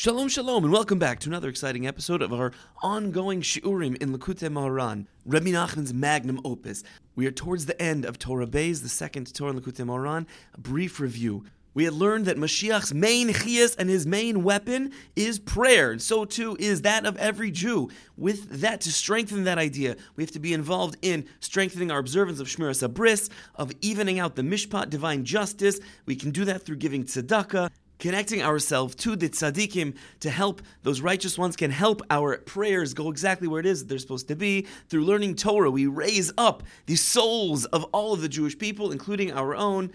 Shalom, shalom, and welcome back to another exciting episode of our ongoing shiurim in Likutei Moharan, Rabbi Nachman's magnum opus. We are towards the end of Torah Bays, the second Torah in Likutei Moharan. A brief review. We had learned that Mashiach's main chias and his main weapon is prayer, and so too is that of every Jew. With that, to strengthen that idea, we have to be involved in strengthening our observance of Shmiras Abris, of evening out the Mishpat, divine justice. We can do that through giving tzedakah, connecting ourselves to the tzaddikim to help those righteous ones can help our prayers go exactly where it is that they're supposed to be. Through learning torah we raise up the souls of all of the jewish people including our own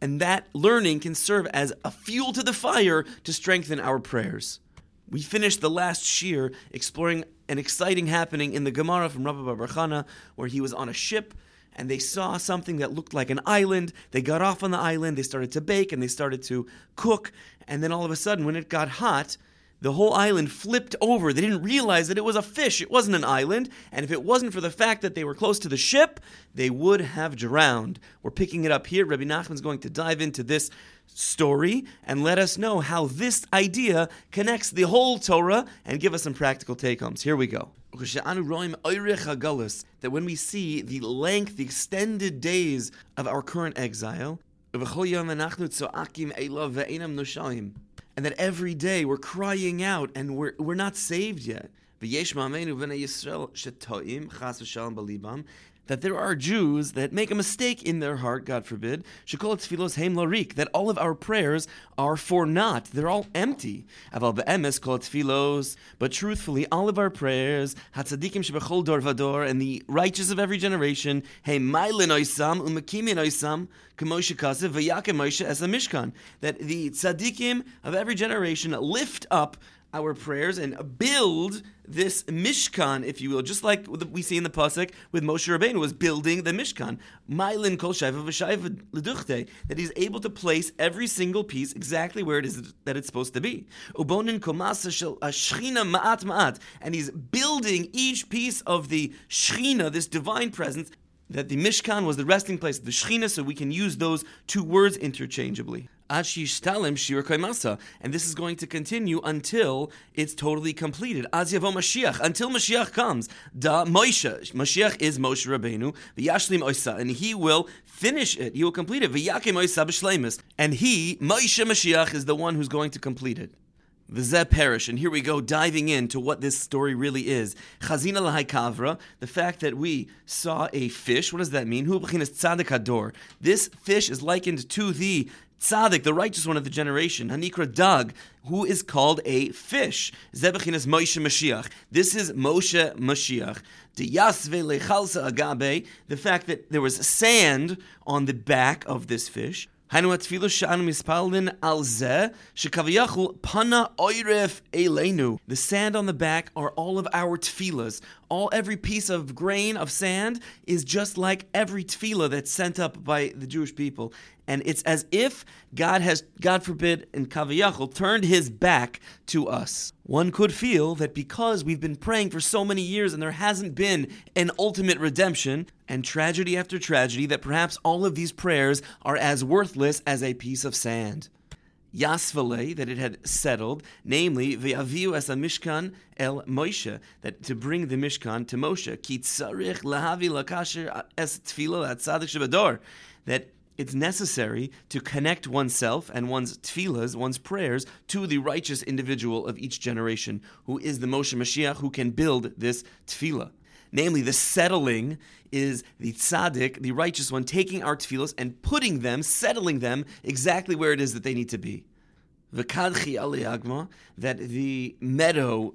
and that learning can serve as a fuel to the fire to strengthen our prayers. We finished the last shir exploring an exciting happening in the gemara from rabbi bar Chana, where he was on a ship and they saw something that looked like an island. They got off on the island, they started to bake, and they started to cook. And then all of a sudden, when it got hot, the whole island flipped over. They didn't realize that it was a fish. It wasn't an island. And if it wasn't for the fact that they were close to the ship, they would have drowned. We're picking it up here. Rabbi Nachman's going to dive into this story and let us know how this idea connects the whole Torah and give us some practical take homes. Here we go. That when we see the length, the extended days of our current exile, and that every day we're crying out and we're, we're not saved yet there are Jews that make a mistake in their heart, God forbid, that all of our prayers are for naught. They're all empty. But truthfully, all of our prayers, hatzadikim shebechol dor vador, and the righteous of every generation, that the tzaddikim of every generation lift up our prayers and build this Mishkan, if you will, just like we see in the pasuk with Moshe Rabbeinu was building the Mishkan. Mylin kol shayva that he's able to place every single piece exactly where it is that it's supposed to be. Ubonin komasa shel uh, ashchina ma'at ma'at, and he's building each piece of the shchina, this divine presence, that the Mishkan was the resting place of the Shechina, so we can use those two words interchangeably. And this is going to continue until it's totally completed. Until Mashiach comes. Da Moshe, Mashiach is Moshe Rabbeinu, and he will finish it. He will complete it. And he, Moshe Mashiach, is the one who's going to complete it. V'zeh perish, and here we go diving into what this story really is. Chazina kavra, the fact that we saw a fish. What does that mean? Hu tzadik. This fish is likened to the tzaddik, the righteous one of the generation, Hanikra Dag, who is called a fish. Zebechinas Moshe Mashiach. This is Moshe Mashiach. Deyasve lechalsa agabe, The fact that there was sand on the back of this fish. היינו התפילה שאנו מספלין על זה, שכביכול פנה oiref אלינו. The sand on the back are all of our tefillas. All every piece of grain of sand is just like every tefillah that's sent up by the Jewish people. And it's as if God has, God forbid, in Kaviyachal, turned his back to us. One could feel that because we've been praying for so many years and there hasn't been an ultimate redemption, and tragedy after tragedy, that perhaps all of these prayers are as worthless as a piece of sand. Yasvale, that it had settled, namely, V'aviu as a Mishkan el Moshe, that to bring the Mishkan to Moshe, Ki tzarich lahavi lakasher es tefillah at tzadik that it's necessary to connect oneself and one's tefillahs, one's prayers, to the righteous individual of each generation, who is the Moshe Mashiach who can build this tefillah. Namely, the settling is the tzaddik, the righteous one, taking our tefillahs and putting them, settling them exactly where it is that they need to be. V'kadchi aliyagma, that the meadow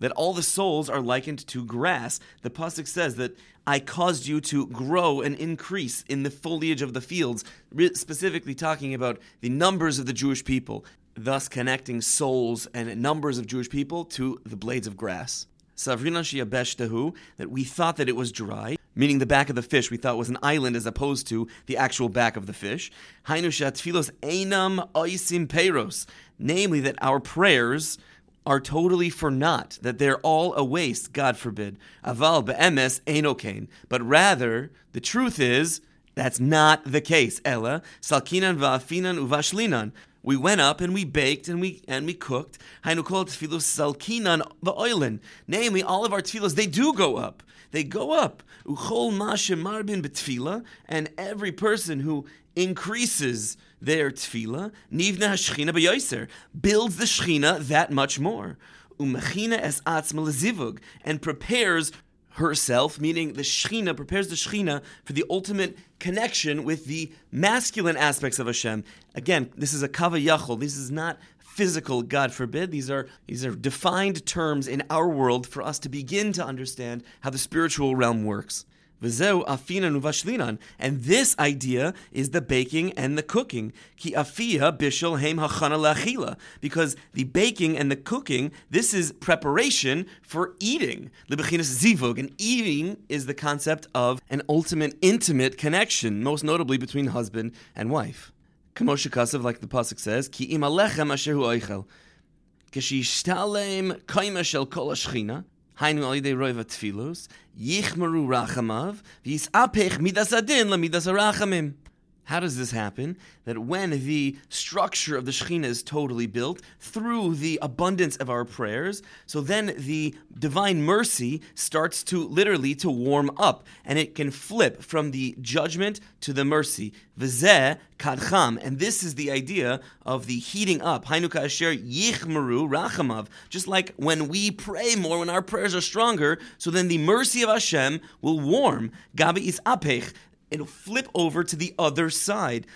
That all the souls are likened to grass. The pasuk says that I caused you to grow and increase in the foliage of the fields, specifically talking about the numbers of the Jewish people, thus connecting souls and numbers of Jewish people to the blades of grass. Savrina Shiabeshtahu, that we thought that it was dry. meaning the back of the fish we thought was an island as opposed to the actual back of the fish. Hainu tfilos einam oisim peiros, namely that our prayers are totally for naught, that they're all a waste, God forbid. Aval be'emes enokain. But rather, the truth is, that's not the case. Ella, salkinan va'afinan uvashlinan. We went up and we baked and we and we cooked. Hainu kol tefillos salkinan va'oilin. Namely, all of our tefillos, they do go up. They go up. Uchol mashem marbin betfila, and every person who increases their tefillah, nivna hashchina b'yoiser, builds the shchina that much more. Umechina es atzma lezivug, and prepares herself, meaning the Shechina prepares the Shechina for the ultimate connection with the masculine aspects of Hashem. Again, this is a kava yachol. This is not physical, God forbid. These are these are defined terms in our world for us to begin to understand how the spiritual realm works. And this idea is the baking and the cooking. Ki afia bishul heim hachana lachila. Because the baking and the cooking, this is preparation for eating. Libechinas zivug. And eating is the concept of an ultimate intimate connection, most notably between husband and wife. Kamosha Kasav, like the Pasuk says, Ki im alechem asher hu oichel. Kishishtalem kaima shel kol ashchina. Hainu alidei roiva tfilos, yichmaru rachamav, v'yisapech midas adin la midas arachamim. How does this happen? That when the structure of the Shekhinah is totally built through the abundance of our prayers, so then the divine mercy starts to literally to warm up, and it can flip from the judgment to the mercy. V'zeh kadcham, and this is the idea of the heating up. Hainuka asher yichmeru rachamav. Just like when we pray more, when our prayers are stronger, so then the mercy of Hashem will warm. Gabi is apech it'll flip over to the other side.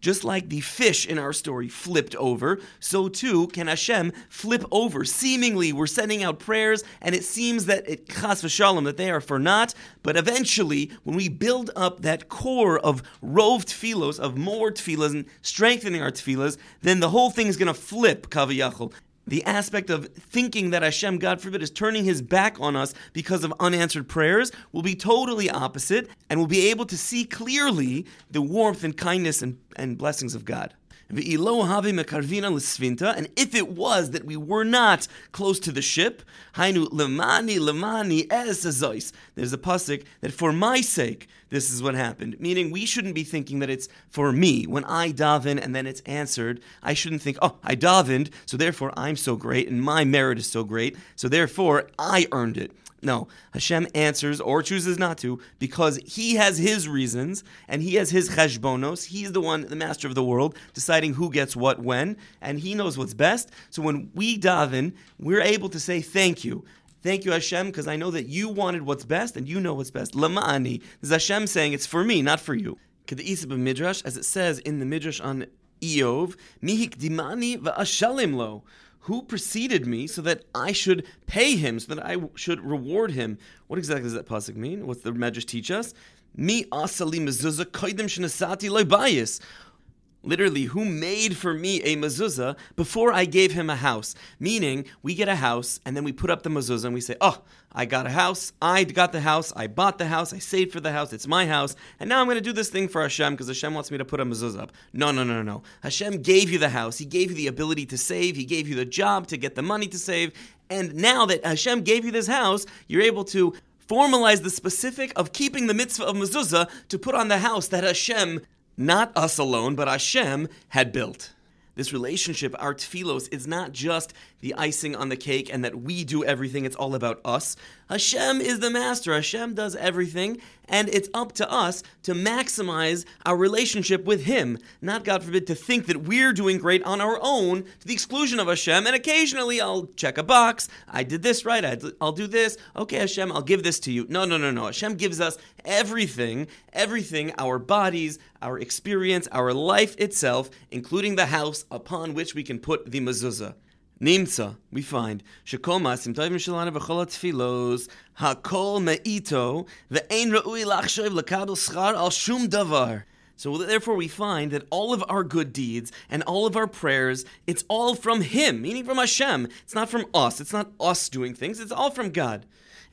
Just like the fish in our story flipped over, so too can Hashem flip over. Seemingly, we're sending out prayers, and it seems that it chas v'shalom that they are for naught. But eventually, when we build up that core of rove tefillos, of more tefillas, and strengthening our tefillas, then the whole thing is going to flip kaviyachol the aspect of thinking that Hashem, God forbid, is turning his back on us because of unanswered prayers will be totally opposite, and we'll be able to see clearly the warmth and kindness and, and blessings of God. And if it was that we were not close to the ship, hainu lemani lemani es There's a pasuk that for my sake this is what happened. Meaning we shouldn't be thinking that it's for me. When I daven and then it's answered, I shouldn't think, oh, I davened, so therefore I'm so great and my merit is so great, so therefore I earned it. No, Hashem answers or chooses not to because He has His reasons and He has His cheshbonos. He's the one, the master of the world, deciding who gets what when, and He knows what's best. So when we daven, we're able to say thank you. Thank you, Hashem, because I know that you wanted what's best and you know what's best. Lama'ani. This is Hashem saying it's for me, not for you. Kedisib Midrash, as it says in the Midrash on Iyov, Mihik dimani lo who preceded me so that I should pay him, so that I should reward him. What exactly does that pasuk mean? What's the Medrash teach us? Mi asali mezuzah koidim shenasati literally, who made for me a mezuzah before I gave him a house. Meaning, we get a house and then we put up the mezuzah and we say, oh, I got a house, I got the house, I bought the house, I saved for the house, it's my house, and now I'm going to do this thing for Hashem because Hashem wants me to put a mezuzah up. No, no, no, no, no. Hashem gave you the house, He gave you the ability to save, He gave you the job to get the money to save, and now that Hashem gave you this house, you're able to formalize the specific of keeping the mitzvah of mezuzah to put on the house that Hashem not us alone, but Hashem had built. This relationship, our tefillos, is not just the icing on the cake and that we do everything, it's all about us. Hashem is the master, Hashem does everything, and it's up to us to maximize our relationship with Him. Not, God forbid, to think that we're doing great on our own to the exclusion of Hashem, and occasionally I'll check a box, I did this right, I'll do this, okay, Hashem, I'll give this to you. No, no, no, no. Hashem gives us everything, everything, our bodies, our experience, our life itself, including the house upon which we can put the mezuzah. Nimsa, we find, Shekoma simtoivim shalana v'chol tfilos, hakol me'ito, ve'ein ra'ui lachshoiv lakabel schar al shum davar. So therefore we find that all of our good deeds and all of our prayers, it's all from Him, meaning from Hashem. It's not from us. It's not us doing things. It's all from God.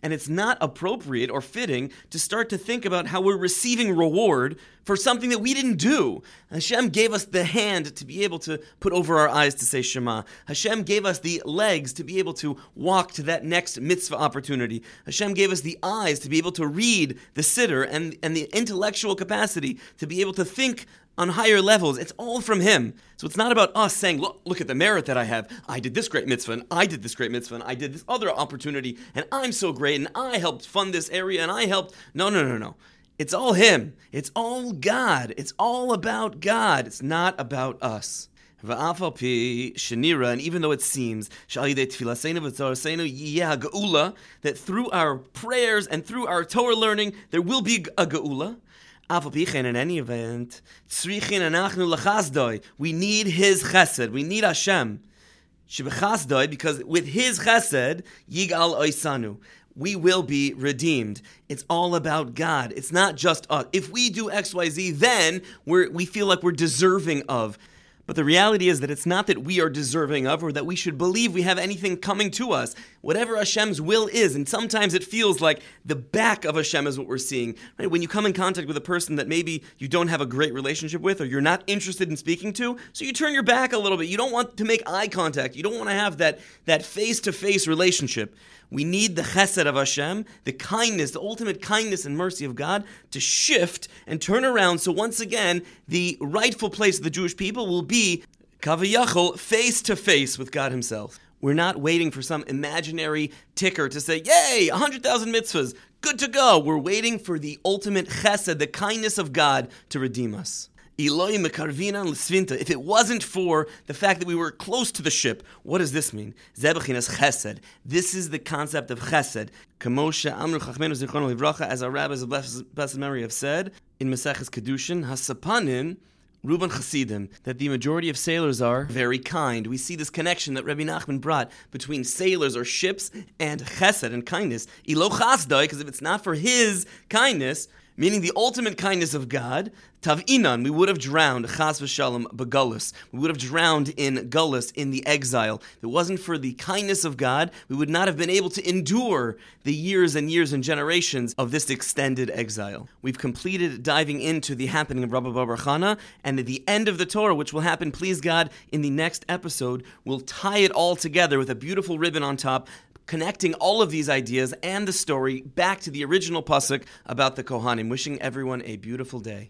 And it's not appropriate or fitting to start to think about how we're receiving reward for something that we didn't do. Hashem gave us the hand to be able to put over our eyes to say Shema. Hashem gave us the legs to be able to walk to that next mitzvah opportunity. Hashem gave us the eyes to be able to read the siddur and, and the intellectual capacity to be able to think on higher levels. It's all from Him. So it's not about us saying, look, look at the merit that I have. I did this great mitzvah, and I did this great mitzvah, and I did this other opportunity, and I'm so great, and I helped fund this area, and I helped. No, no, no, no. It's all Him. It's all God. It's all about God. It's not about us. And even though it seems that through our prayers and through our Torah learning there will be a geula, in any event, we need His chesed. We need Hashem. Because with His chesed, yigal oisanu we will be redeemed. It's all about God. It's not just us. If we do X, Y, Z, then we feel like we're deserving of. But the reality is that it's not that we are deserving of or that we should believe we have anything coming to us. Whatever Hashem's will is, and sometimes it feels like the back of Hashem is what we're seeing. Right? When you come in contact with a person that maybe you don't have a great relationship with or you're not interested in speaking to, so you turn your back a little bit. You don't want to make eye contact. You don't want to have that that face-to-face relationship. We need the chesed of Hashem, the kindness, the ultimate kindness and mercy of God to shift and turn around so once again the rightful place of the Jewish people will be kaviyachol face to face with God Himself. We're not waiting for some imaginary ticker to say, Yay, 100,000 mitzvahs, good to go. We're waiting for the ultimate chesed, the kindness of God, to redeem us. If it wasn't for the fact that we were close to the ship, what does this mean? Zebachinas chesed. This is the concept of chesed. As our rabbis of blessed memory have said in Maseches Kedushin, Hasapanin, Ruban Hasidim, that the majority of sailors are very kind. We see this connection that Rabbi Nachman brought between sailors or ships and chesed and kindness. Ilo because if it's not for his kindness, meaning the ultimate kindness of God, Tavinan, we would have drowned, Chas v'shalom, begulus. We would have drowned in gullus, in the exile. If it wasn't for the kindness of God, we would not have been able to endure the years and years and generations of this extended exile. We've completed diving into the happening of Rabbi Bar Chana, and at the end of the Torah, which will happen, please God, in the next episode, we'll tie it all together with a beautiful ribbon on top connecting all of these ideas and the story back to the original pasuk about the Kohanim. Wishing everyone a beautiful day.